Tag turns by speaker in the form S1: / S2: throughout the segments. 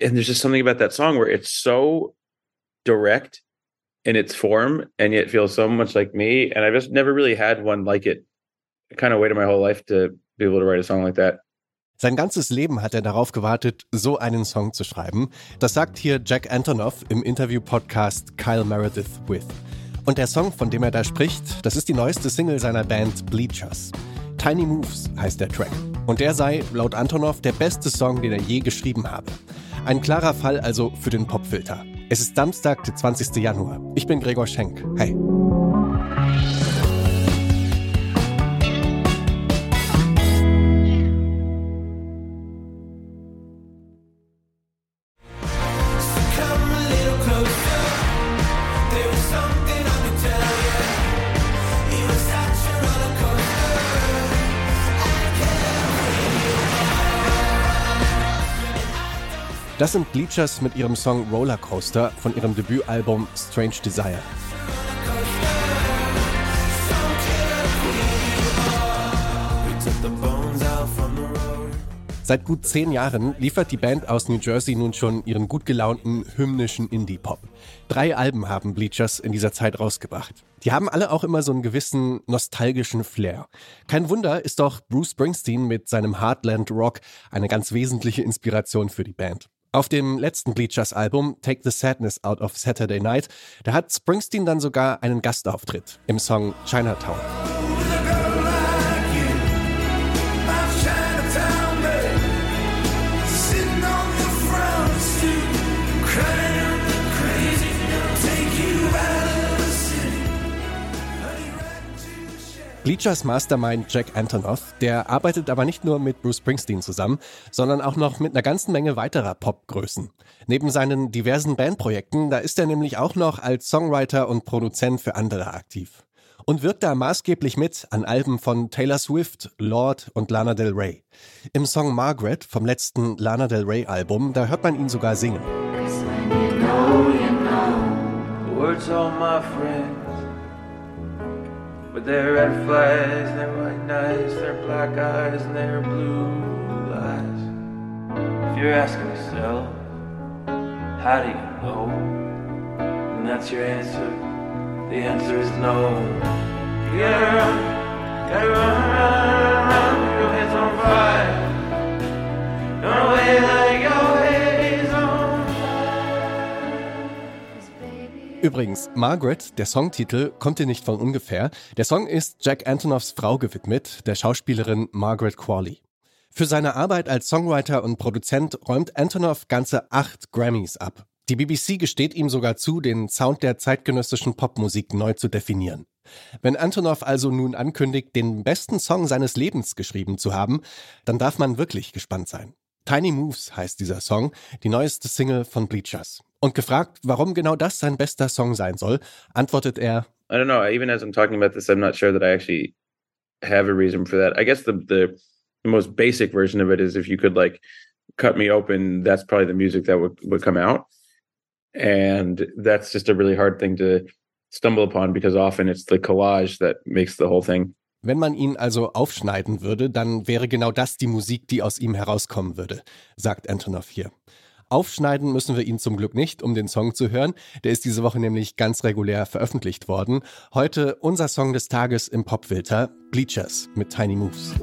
S1: and there's just something about that song where it's so direct in its form and yet feels so much like me. And I've just never really had one like it. I kind of waited my whole life to be able to write a song like that.
S2: Sein ganzes Leben hat er darauf gewartet, so einen Song zu schreiben. Das sagt hier Jack Antonoff im Interview-Podcast Kyle Meredith With. Und der Song, von dem er da spricht, das ist die neueste Single seiner Band Bleachers. Tiny Moves heißt der Track. Und der sei, laut Antonoff, der beste Song, den er je geschrieben habe. Ein klarer Fall also für den Popfilter. Es ist Samstag, der 20. Januar. Ich bin Gregor Schenk. Hey. Das sind Bleachers mit ihrem Song Rollercoaster von ihrem Debütalbum Strange Desire. Seit gut zehn Jahren liefert die Band aus New Jersey nun schon ihren gut gelaunten, hymnischen Indie-Pop. Drei Alben haben Bleachers in dieser Zeit rausgebracht. Die haben alle auch immer so einen gewissen nostalgischen Flair. Kein Wunder ist doch Bruce Springsteen mit seinem Heartland Rock eine ganz wesentliche Inspiration für die Band. Auf dem letzten Bleachers Album Take the Sadness Out of Saturday Night, da hat Springsteen dann sogar einen Gastauftritt im Song Chinatown. Bleachers Mastermind Jack Antonoff, der arbeitet aber nicht nur mit Bruce Springsteen zusammen, sondern auch noch mit einer ganzen Menge weiterer Popgrößen. Neben seinen diversen Bandprojekten, da ist er nämlich auch noch als Songwriter und Produzent für andere aktiv. Und wirkt da maßgeblich mit an Alben von Taylor Swift, Lord und Lana Del Rey. Im Song Margaret vom letzten Lana Del Rey Album, da hört man ihn sogar singen. You know, you know, With their red flags, their white nights, their black eyes, and their blue eyes. If you're asking yourself, how do you know? And that's your answer. The answer is no. You gotta run, gotta run, run, run, your head's on fire. Run away Übrigens, Margaret, der Songtitel, kommt dir nicht von ungefähr. Der Song ist Jack Antonoffs Frau gewidmet, der Schauspielerin Margaret Qualley. Für seine Arbeit als Songwriter und Produzent räumt Antonoff ganze acht Grammys ab. Die BBC gesteht ihm sogar zu, den Sound der zeitgenössischen Popmusik neu zu definieren. Wenn Antonoff also nun ankündigt, den besten Song seines Lebens geschrieben zu haben, dann darf man wirklich gespannt sein. Tiny Moves heißt dieser Song, die neueste Single von Bleachers. Und gefragt, warum genau das sein bester Song sein soll, antwortet er,
S1: I don't know. Even as I'm talking about this, I'm not sure that I actually have a reason for that. I guess the the, most basic version of it is if you could like cut me open, that's probably the music that would, would come out. And that's just a really hard thing to stumble upon because often it's the collage that makes the whole thing.
S2: Wenn man ihn also aufschneiden würde, dann wäre genau das die Musik, die aus ihm herauskommen würde, sagt Antonov hier. Aufschneiden müssen wir ihn zum Glück nicht, um den Song zu hören. Der ist diese Woche nämlich ganz regulär veröffentlicht worden. Heute unser Song des Tages im Popfilter, Bleachers mit Tiny Moves.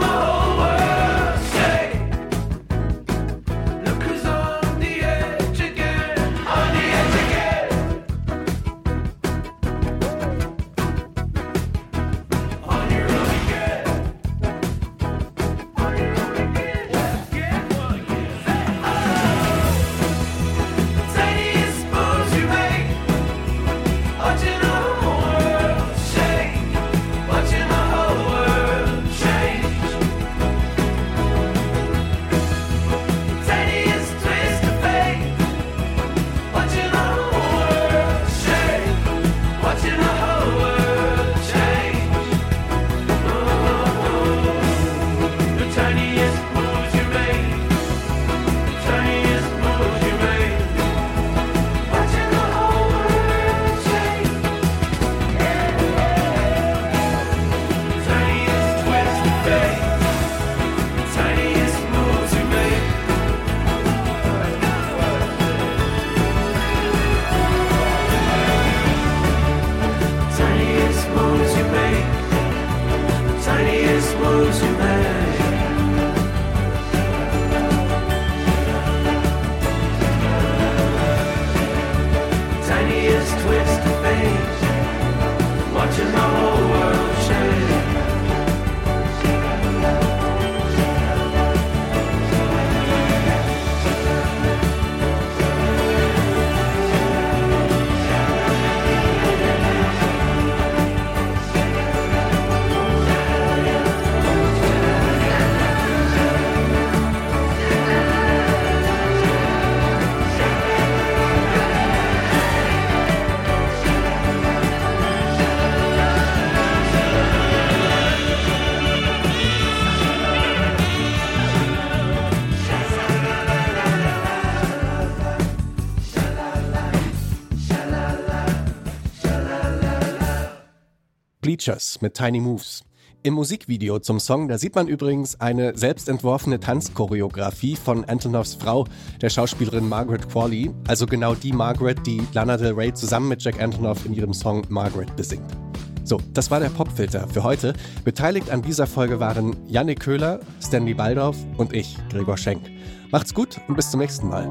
S2: more. Features mit Tiny Moves. Im Musikvideo zum Song, da sieht man übrigens eine selbstentworfene Tanzchoreografie von Antonovs Frau, der Schauspielerin Margaret Qualley, also genau die Margaret, die Lana Del Rey zusammen mit Jack Antonoff in ihrem Song Margaret besingt. So, das war der Popfilter für heute. Beteiligt an dieser Folge waren Yannick Köhler, Stanley Baldorf und ich, Gregor Schenk. Macht's gut und bis zum nächsten Mal.